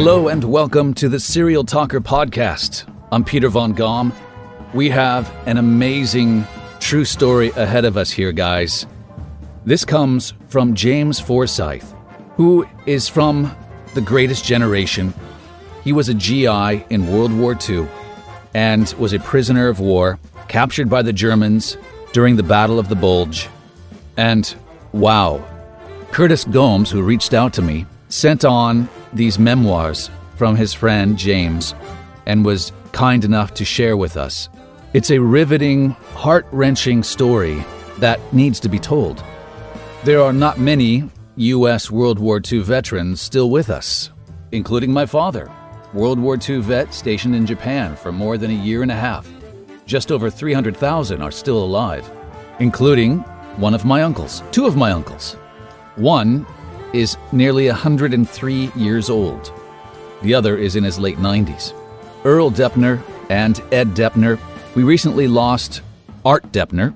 Hello and welcome to the Serial Talker podcast. I'm Peter Von Gom. We have an amazing true story ahead of us here, guys. This comes from James Forsyth, who is from the greatest generation. He was a GI in World War II and was a prisoner of war, captured by the Germans during the Battle of the Bulge. And wow, Curtis Gomes, who reached out to me, sent on these memoirs from his friend James and was kind enough to share with us. It's a riveting, heart wrenching story that needs to be told. There are not many U.S. World War II veterans still with us, including my father, World War II vet stationed in Japan for more than a year and a half. Just over 300,000 are still alive, including one of my uncles, two of my uncles. One is nearly 103 years old. The other is in his late 90s. Earl Depner and Ed Depner. We recently lost Art Depner,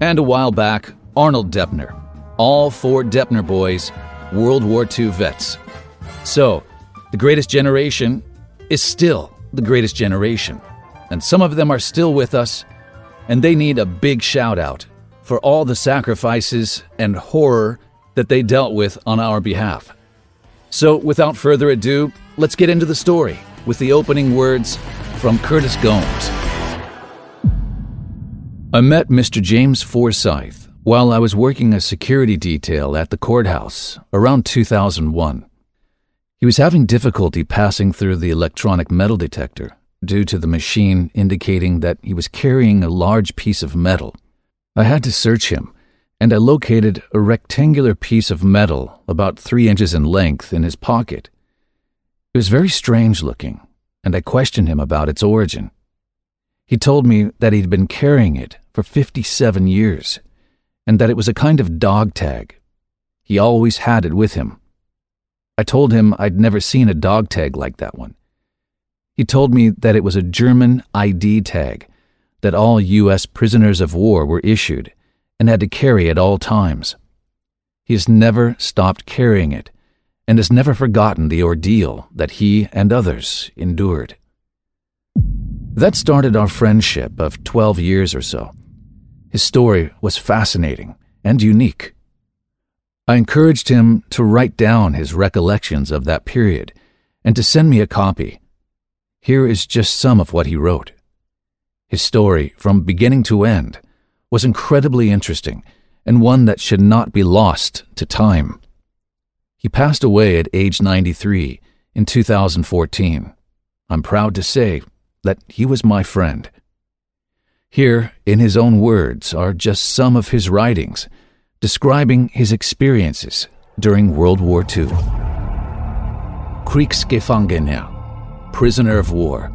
and a while back, Arnold Depner. All four Depner boys, World War II vets. So, the greatest generation is still the greatest generation. And some of them are still with us, and they need a big shout out for all the sacrifices and horror that they dealt with on our behalf. So, without further ado, let's get into the story with the opening words from Curtis Gomes. I met Mr. James Forsyth while I was working a security detail at the courthouse around 2001. He was having difficulty passing through the electronic metal detector due to the machine indicating that he was carrying a large piece of metal. I had to search him and I located a rectangular piece of metal about three inches in length in his pocket. It was very strange looking, and I questioned him about its origin. He told me that he'd been carrying it for 57 years, and that it was a kind of dog tag. He always had it with him. I told him I'd never seen a dog tag like that one. He told me that it was a German ID tag that all U.S. prisoners of war were issued and had to carry at all times. He has never stopped carrying it and has never forgotten the ordeal that he and others endured. That started our friendship of 12 years or so. His story was fascinating and unique. I encouraged him to write down his recollections of that period and to send me a copy. Here is just some of what he wrote. His story, from beginning to end, was incredibly interesting and one that should not be lost to time. He passed away at age 93 in 2014. I'm proud to say that he was my friend. Here, in his own words, are just some of his writings describing his experiences during World War II. Kriegsgefangener, prisoner of war,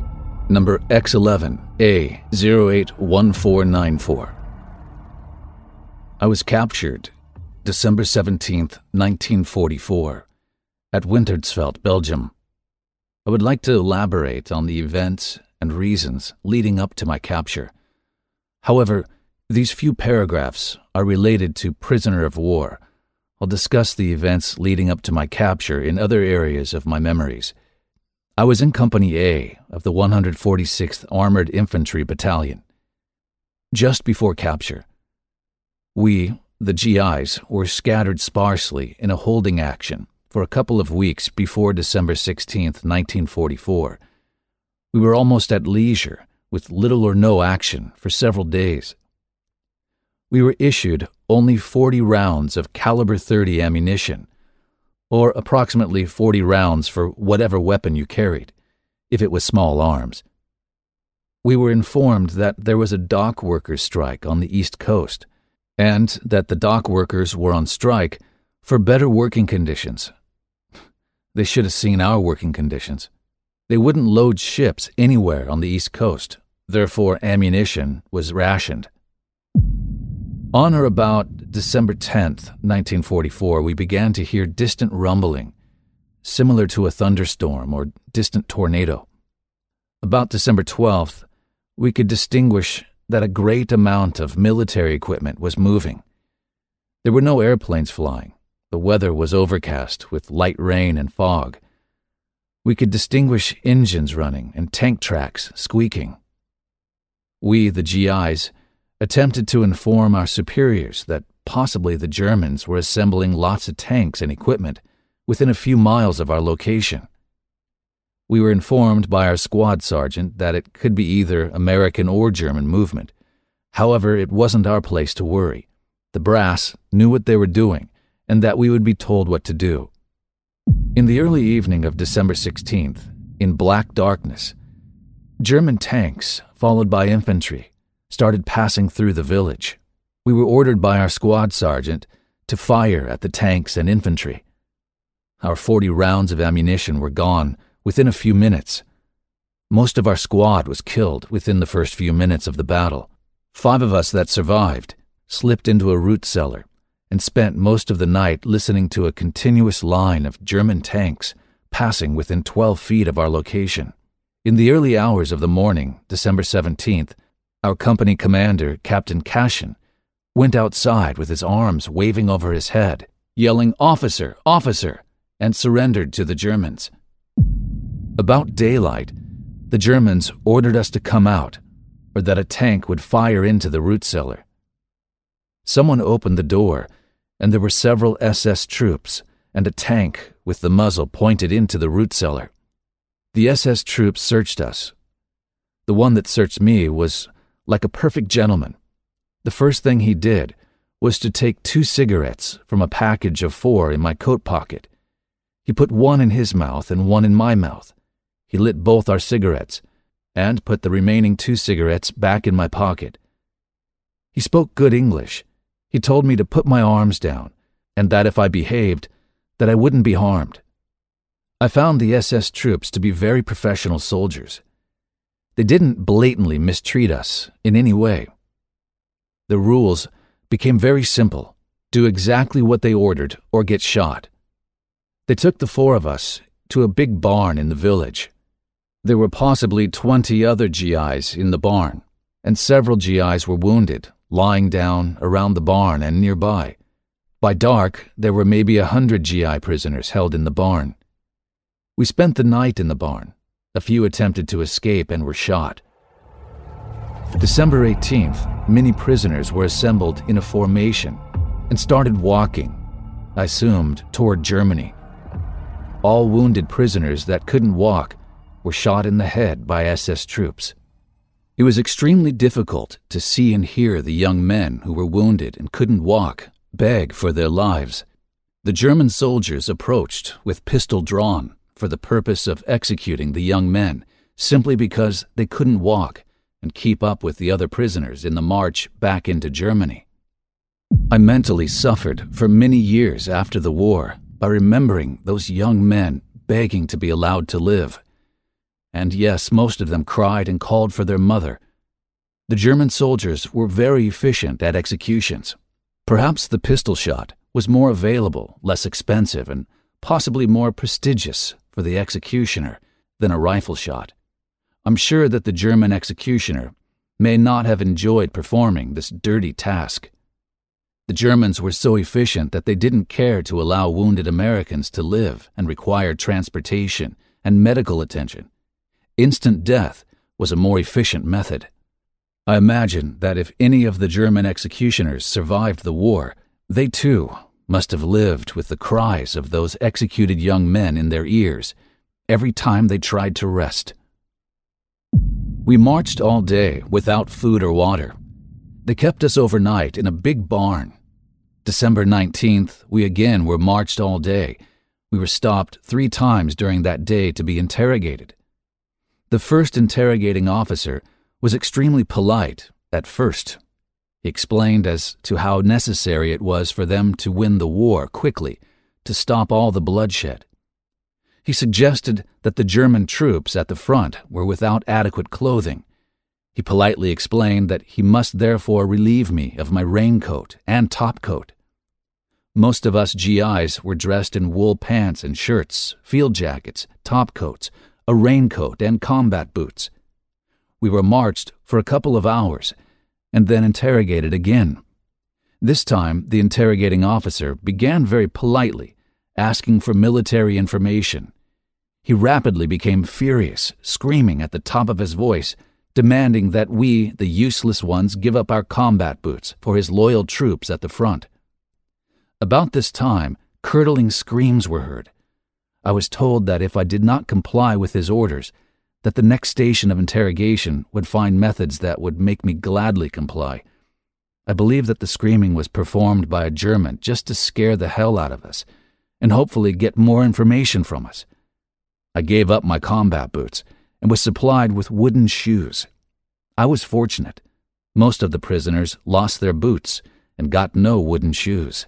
number X11A081494. I was captured December 17, 1944, at Winteretsveld, Belgium. I would like to elaborate on the events and reasons leading up to my capture. However, these few paragraphs are related to prisoner of war. I'll discuss the events leading up to my capture in other areas of my memories. I was in Company A of the 146th Armored Infantry Battalion. Just before capture, we, the GIs, were scattered sparsely in a holding action for a couple of weeks before December 16, 1944. We were almost at leisure, with little or no action, for several days. We were issued only 40 rounds of caliber 30 ammunition, or approximately 40 rounds for whatever weapon you carried, if it was small arms. We were informed that there was a dock workers' strike on the East Coast and that the dock workers were on strike for better working conditions. They should have seen our working conditions. They wouldn't load ships anywhere on the East Coast, therefore, ammunition was rationed. On or about December 10th, 1944, we began to hear distant rumbling, similar to a thunderstorm or distant tornado. About December 12th, we could distinguish that a great amount of military equipment was moving. There were no airplanes flying. The weather was overcast with light rain and fog. We could distinguish engines running and tank tracks squeaking. We, the GIs, attempted to inform our superiors that possibly the Germans were assembling lots of tanks and equipment within a few miles of our location. We were informed by our squad sergeant that it could be either American or German movement. However, it wasn't our place to worry. The brass knew what they were doing and that we would be told what to do. In the early evening of December 16th, in black darkness, German tanks, followed by infantry, started passing through the village. We were ordered by our squad sergeant to fire at the tanks and infantry. Our 40 rounds of ammunition were gone within a few minutes. Most of our squad was killed within the first few minutes of the battle. Five of us that survived slipped into a root cellar and spent most of the night listening to a continuous line of German tanks passing within 12 feet of our location. In the early hours of the morning, December 17th, our company commander, Captain Cashin, went outside with his arms waving over his head, yelling, Officer, officer, and surrendered to the Germans. About daylight, the Germans ordered us to come out, or that a tank would fire into the root cellar. Someone opened the door, and there were several SS troops and a tank with the muzzle pointed into the root cellar. The SS troops searched us. The one that searched me was like a perfect gentleman. The first thing he did was to take two cigarettes from a package of four in my coat pocket. He put one in his mouth and one in my mouth. He lit both our cigarettes and put the remaining two cigarettes back in my pocket. He spoke good English. He told me to put my arms down and that if I behaved, that I wouldn't be harmed. I found the SS troops to be very professional soldiers. They didn't blatantly mistreat us in any way. The rules became very simple do exactly what they ordered or get shot. They took the four of us to a big barn in the village. There were possibly 20 other GIs in the barn, and several GIs were wounded, lying down around the barn and nearby. By dark, there were maybe a hundred GI prisoners held in the barn. We spent the night in the barn, a few attempted to escape and were shot. December 18th, many prisoners were assembled in a formation and started walking, I assumed, toward Germany. All wounded prisoners that couldn't walk were shot in the head by SS troops. It was extremely difficult to see and hear the young men who were wounded and couldn't walk beg for their lives. The German soldiers approached with pistol drawn for the purpose of executing the young men simply because they couldn't walk and keep up with the other prisoners in the march back into Germany. I mentally suffered for many years after the war by remembering those young men begging to be allowed to live. And yes, most of them cried and called for their mother. The German soldiers were very efficient at executions. Perhaps the pistol shot was more available, less expensive, and possibly more prestigious for the executioner than a rifle shot. I'm sure that the German executioner may not have enjoyed performing this dirty task. The Germans were so efficient that they didn't care to allow wounded Americans to live and required transportation and medical attention. Instant death was a more efficient method. I imagine that if any of the German executioners survived the war, they too must have lived with the cries of those executed young men in their ears every time they tried to rest. We marched all day without food or water. They kept us overnight in a big barn. December 19th, we again were marched all day. We were stopped three times during that day to be interrogated. The first interrogating officer was extremely polite at first he explained as to how necessary it was for them to win the war quickly, to stop all the bloodshed. He suggested that the German troops at the front were without adequate clothing. He politely explained that he must therefore relieve me of my raincoat and topcoat. Most of us GIs were dressed in wool pants and shirts, field jackets, topcoats, a raincoat, and combat boots. We were marched for a couple of hours and then interrogated again. This time, the interrogating officer began very politely, asking for military information. He rapidly became furious, screaming at the top of his voice, demanding that we, the useless ones, give up our combat boots for his loyal troops at the front. About this time, curdling screams were heard. I was told that if I did not comply with his orders, that the next station of interrogation would find methods that would make me gladly comply. I believe that the screaming was performed by a German just to scare the hell out of us and hopefully get more information from us. I gave up my combat boots and was supplied with wooden shoes. I was fortunate. Most of the prisoners lost their boots and got no wooden shoes.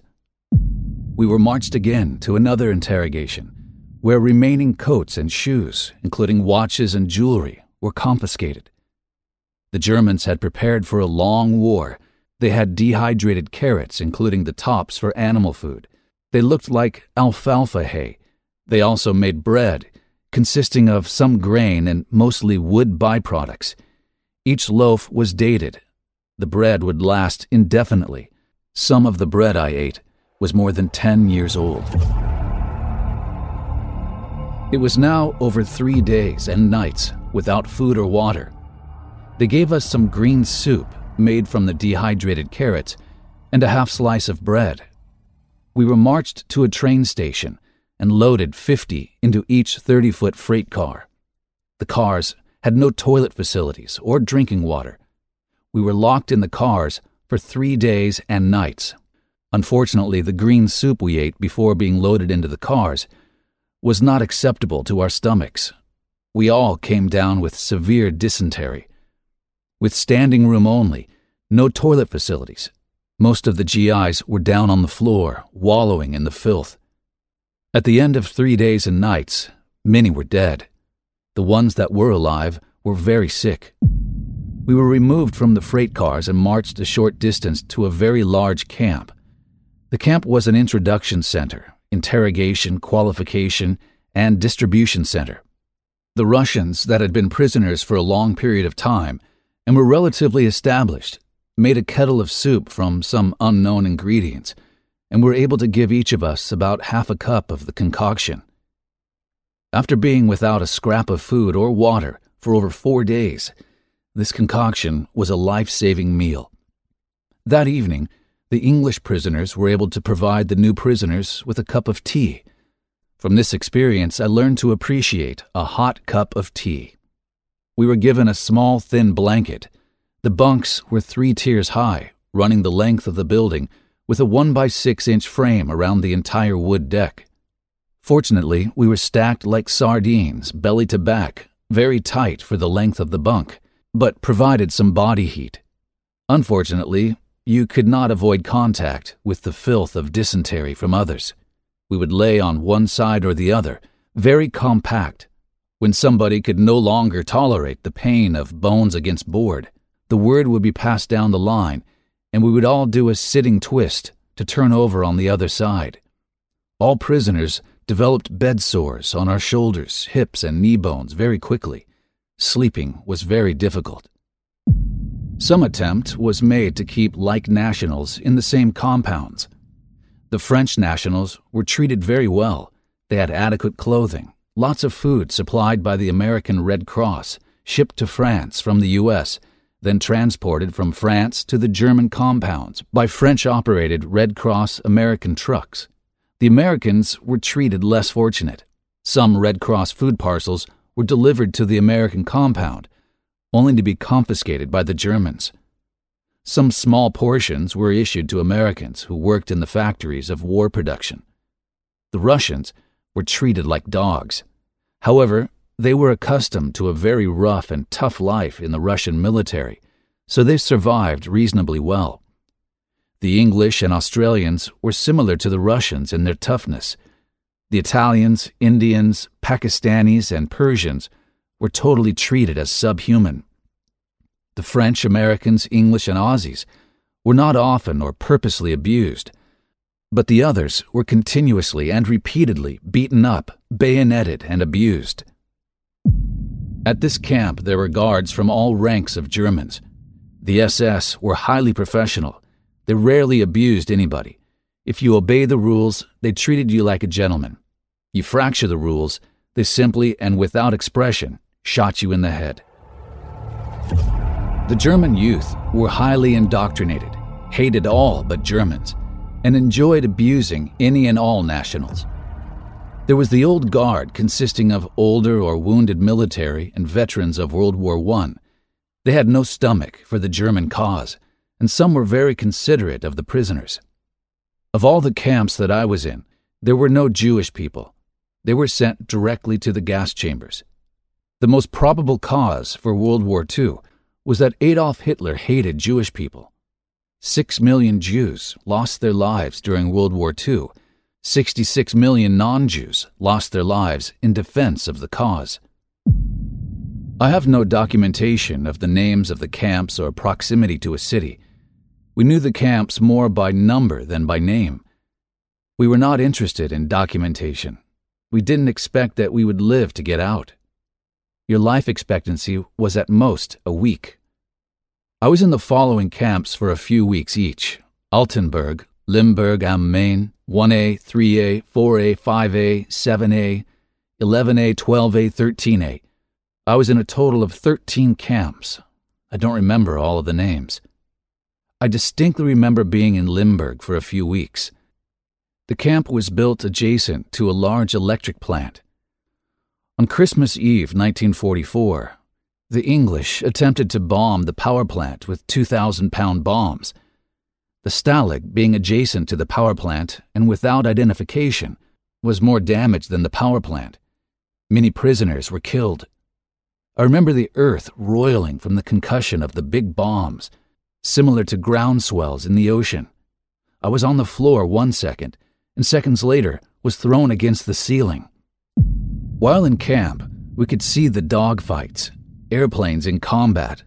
We were marched again to another interrogation, where remaining coats and shoes, including watches and jewelry, were confiscated. The Germans had prepared for a long war. They had dehydrated carrots, including the tops for animal food. They looked like alfalfa hay. They also made bread, consisting of some grain and mostly wood byproducts. Each loaf was dated. The bread would last indefinitely. Some of the bread I ate was more than 10 years old. It was now over three days and nights without food or water. They gave us some green soup made from the dehydrated carrots and a half slice of bread. We were marched to a train station and loaded 50 into each 30 foot freight car. The cars had no toilet facilities or drinking water. We were locked in the cars for three days and nights. Unfortunately, the green soup we ate before being loaded into the cars was not acceptable to our stomachs. We all came down with severe dysentery. With standing room only, no toilet facilities. Most of the GIs were down on the floor, wallowing in the filth. At the end of three days and nights, many were dead. The ones that were alive were very sick. We were removed from the freight cars and marched a short distance to a very large camp. The camp was an introduction center, interrogation, qualification, and distribution center. The Russians, that had been prisoners for a long period of time and were relatively established, made a kettle of soup from some unknown ingredients and were able to give each of us about half a cup of the concoction. After being without a scrap of food or water for over four days, this concoction was a life saving meal. That evening, the English prisoners were able to provide the new prisoners with a cup of tea. From this experience, I learned to appreciate a hot cup of tea. We were given a small, thin blanket. The bunks were three tiers high, running the length of the building, with a 1 by 6 inch frame around the entire wood deck. Fortunately, we were stacked like sardines, belly to back, very tight for the length of the bunk, but provided some body heat. Unfortunately, you could not avoid contact with the filth of dysentery from others. We would lay on one side or the other, very compact. When somebody could no longer tolerate the pain of bones against board, the word would be passed down the line, and we would all do a sitting twist to turn over on the other side. All prisoners developed bed sores on our shoulders, hips, and knee bones very quickly. Sleeping was very difficult. Some attempt was made to keep like nationals in the same compounds. The French nationals were treated very well. They had adequate clothing, lots of food supplied by the American Red Cross, shipped to France from the U.S., then transported from France to the German compounds by French operated Red Cross American trucks. The Americans were treated less fortunate. Some Red Cross food parcels were delivered to the American compound only to be confiscated by the Germans. Some small portions were issued to Americans who worked in the factories of war production. The Russians were treated like dogs. However, they were accustomed to a very rough and tough life in the Russian military, so they survived reasonably well. The English and Australians were similar to the Russians in their toughness. The Italians, Indians, Pakistanis, and Persians were totally treated as subhuman. The French, Americans, English, and Aussies were not often or purposely abused, but the others were continuously and repeatedly beaten up, bayoneted, and abused. At this camp, there were guards from all ranks of Germans. The SS were highly professional. They rarely abused anybody. If you obey the rules, they treated you like a gentleman. You fracture the rules, they simply and without expression shot you in the head. The German youth were highly indoctrinated, hated all but Germans, and enjoyed abusing any and all nationals. There was the old guard consisting of older or wounded military and veterans of World War I. They had no stomach for the German cause, and some were very considerate of the prisoners. Of all the camps that I was in, there were no Jewish people. They were sent directly to the gas chambers. The most probable cause for World War II was that Adolf Hitler hated Jewish people. Six million Jews lost their lives during World War II 66 million non Jews lost their lives in defense of the cause. I have no documentation of the names of the camps or proximity to a city. We knew the camps more by number than by name. We were not interested in documentation. We didn't expect that we would live to get out. Your life expectancy was at most a week. I was in the following camps for a few weeks each Altenburg, Limburg am Main, 1A, 3A, 4A, 5A, 7A, 11A, 12A, 13A. I was in a total of 13 camps. I don't remember all of the names. I distinctly remember being in Limburg for a few weeks. The camp was built adjacent to a large electric plant. On Christmas Eve 1944, the English attempted to bomb the power plant with 2,000 pound bombs. The Stalag, being adjacent to the power plant and without identification, was more damaged than the power plant. Many prisoners were killed. I remember the earth roiling from the concussion of the big bombs, similar to ground swells in the ocean. I was on the floor one second, and seconds later was thrown against the ceiling. While in camp, we could see the dogfights, airplanes in combat.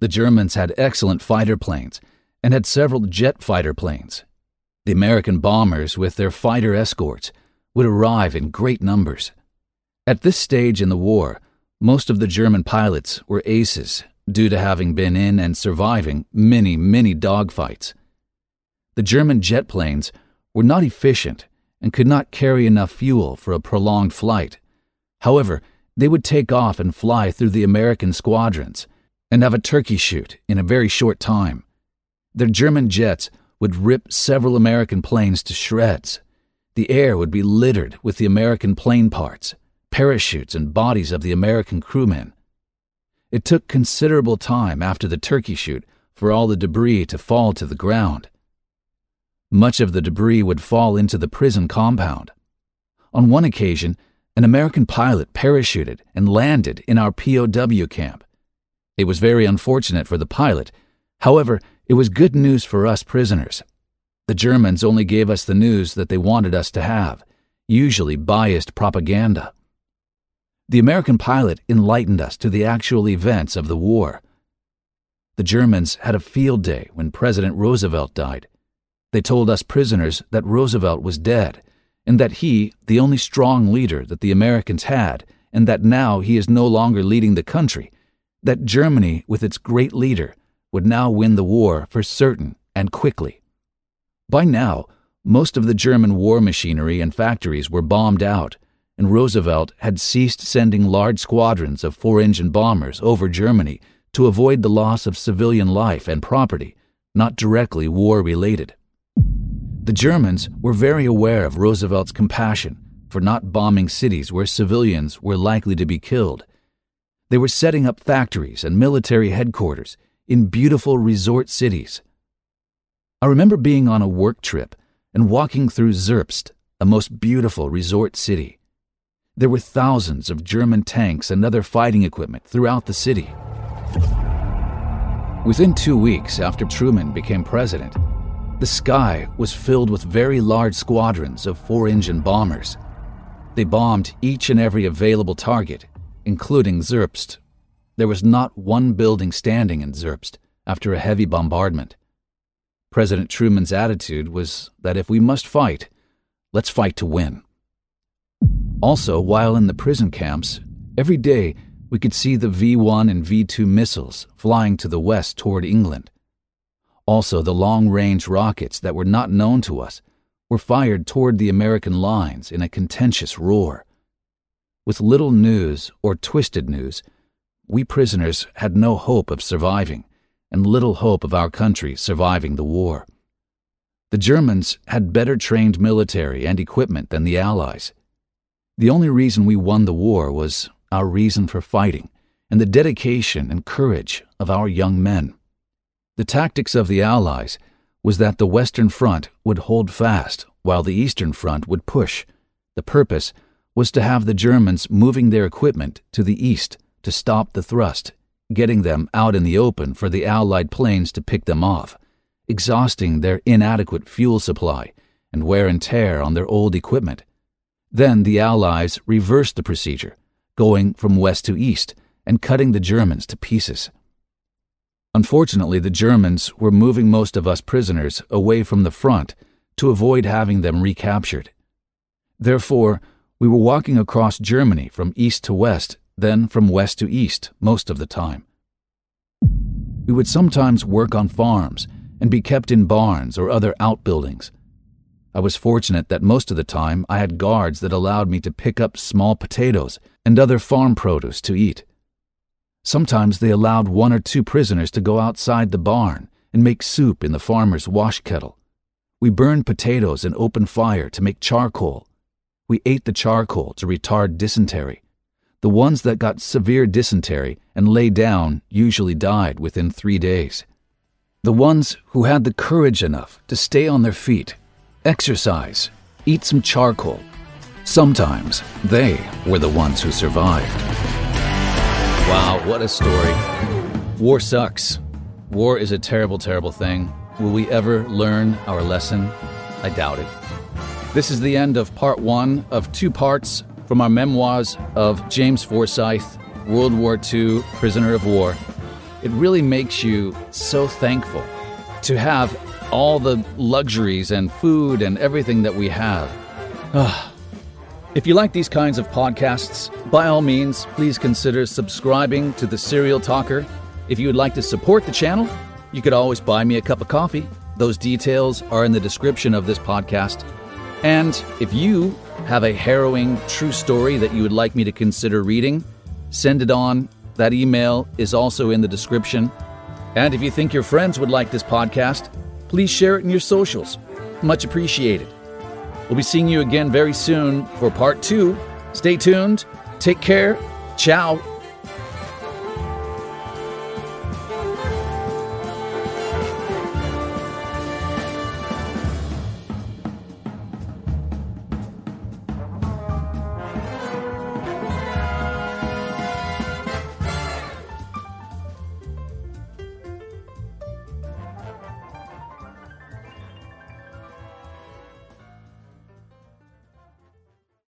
The Germans had excellent fighter planes and had several jet fighter planes. The American bombers, with their fighter escorts, would arrive in great numbers. At this stage in the war, most of the German pilots were aces due to having been in and surviving many, many dogfights. The German jet planes were not efficient and could not carry enough fuel for a prolonged flight. However, they would take off and fly through the American squadrons and have a turkey shoot in a very short time. Their German jets would rip several American planes to shreds. The air would be littered with the American plane parts, parachutes, and bodies of the American crewmen. It took considerable time after the turkey shoot for all the debris to fall to the ground. Much of the debris would fall into the prison compound. On one occasion, an American pilot parachuted and landed in our POW camp. It was very unfortunate for the pilot. However, it was good news for us prisoners. The Germans only gave us the news that they wanted us to have, usually biased propaganda. The American pilot enlightened us to the actual events of the war. The Germans had a field day when President Roosevelt died. They told us prisoners that Roosevelt was dead, and that he, the only strong leader that the Americans had, and that now he is no longer leading the country, that Germany, with its great leader, would now win the war for certain and quickly. By now, most of the German war machinery and factories were bombed out, and Roosevelt had ceased sending large squadrons of four engine bombers over Germany to avoid the loss of civilian life and property, not directly war related. The Germans were very aware of Roosevelt's compassion for not bombing cities where civilians were likely to be killed. They were setting up factories and military headquarters in beautiful resort cities. I remember being on a work trip and walking through Zerbst, a most beautiful resort city. There were thousands of German tanks and other fighting equipment throughout the city. Within two weeks after Truman became president, the sky was filled with very large squadrons of four engine bombers. They bombed each and every available target, including Zerbst, there was not one building standing in Zerbst after a heavy bombardment. President Truman's attitude was that if we must fight, let's fight to win. Also, while in the prison camps, every day we could see the V 1 and V 2 missiles flying to the west toward England. Also, the long range rockets that were not known to us were fired toward the American lines in a contentious roar. with little news or twisted news, we prisoners had no hope of surviving, and little hope of our country surviving the war. The Germans had better trained military and equipment than the Allies. The only reason we won the war was our reason for fighting and the dedication and courage of our young men. The tactics of the Allies was that the Western Front would hold fast while the Eastern Front would push. The purpose was to have the Germans moving their equipment to the east to stop the thrust, getting them out in the open for the Allied planes to pick them off, exhausting their inadequate fuel supply and wear and tear on their old equipment. Then the Allies reversed the procedure, going from west to east and cutting the Germans to pieces. Unfortunately, the Germans were moving most of us prisoners away from the front to avoid having them recaptured. Therefore, we were walking across Germany from east to west, then from west to east most of the time. We would sometimes work on farms and be kept in barns or other outbuildings. I was fortunate that most of the time I had guards that allowed me to pick up small potatoes and other farm produce to eat. Sometimes they allowed one or two prisoners to go outside the barn and make soup in the farmer's wash kettle. We burned potatoes in open fire to make charcoal. We ate the charcoal to retard dysentery. The ones that got severe dysentery and lay down usually died within three days. The ones who had the courage enough to stay on their feet, exercise, eat some charcoal, sometimes they were the ones who survived. Wow, what a story. War sucks. War is a terrible, terrible thing. Will we ever learn our lesson? I doubt it. This is the end of part one of two parts from our memoirs of James Forsyth, World War II prisoner of war. It really makes you so thankful to have all the luxuries and food and everything that we have. Ah, If you like these kinds of podcasts, by all means, please consider subscribing to the Serial Talker. If you would like to support the channel, you could always buy me a cup of coffee. Those details are in the description of this podcast. And if you have a harrowing true story that you would like me to consider reading, send it on. That email is also in the description. And if you think your friends would like this podcast, please share it in your socials. Much appreciated. We'll be seeing you again very soon for part two. Stay tuned. Take care. Ciao.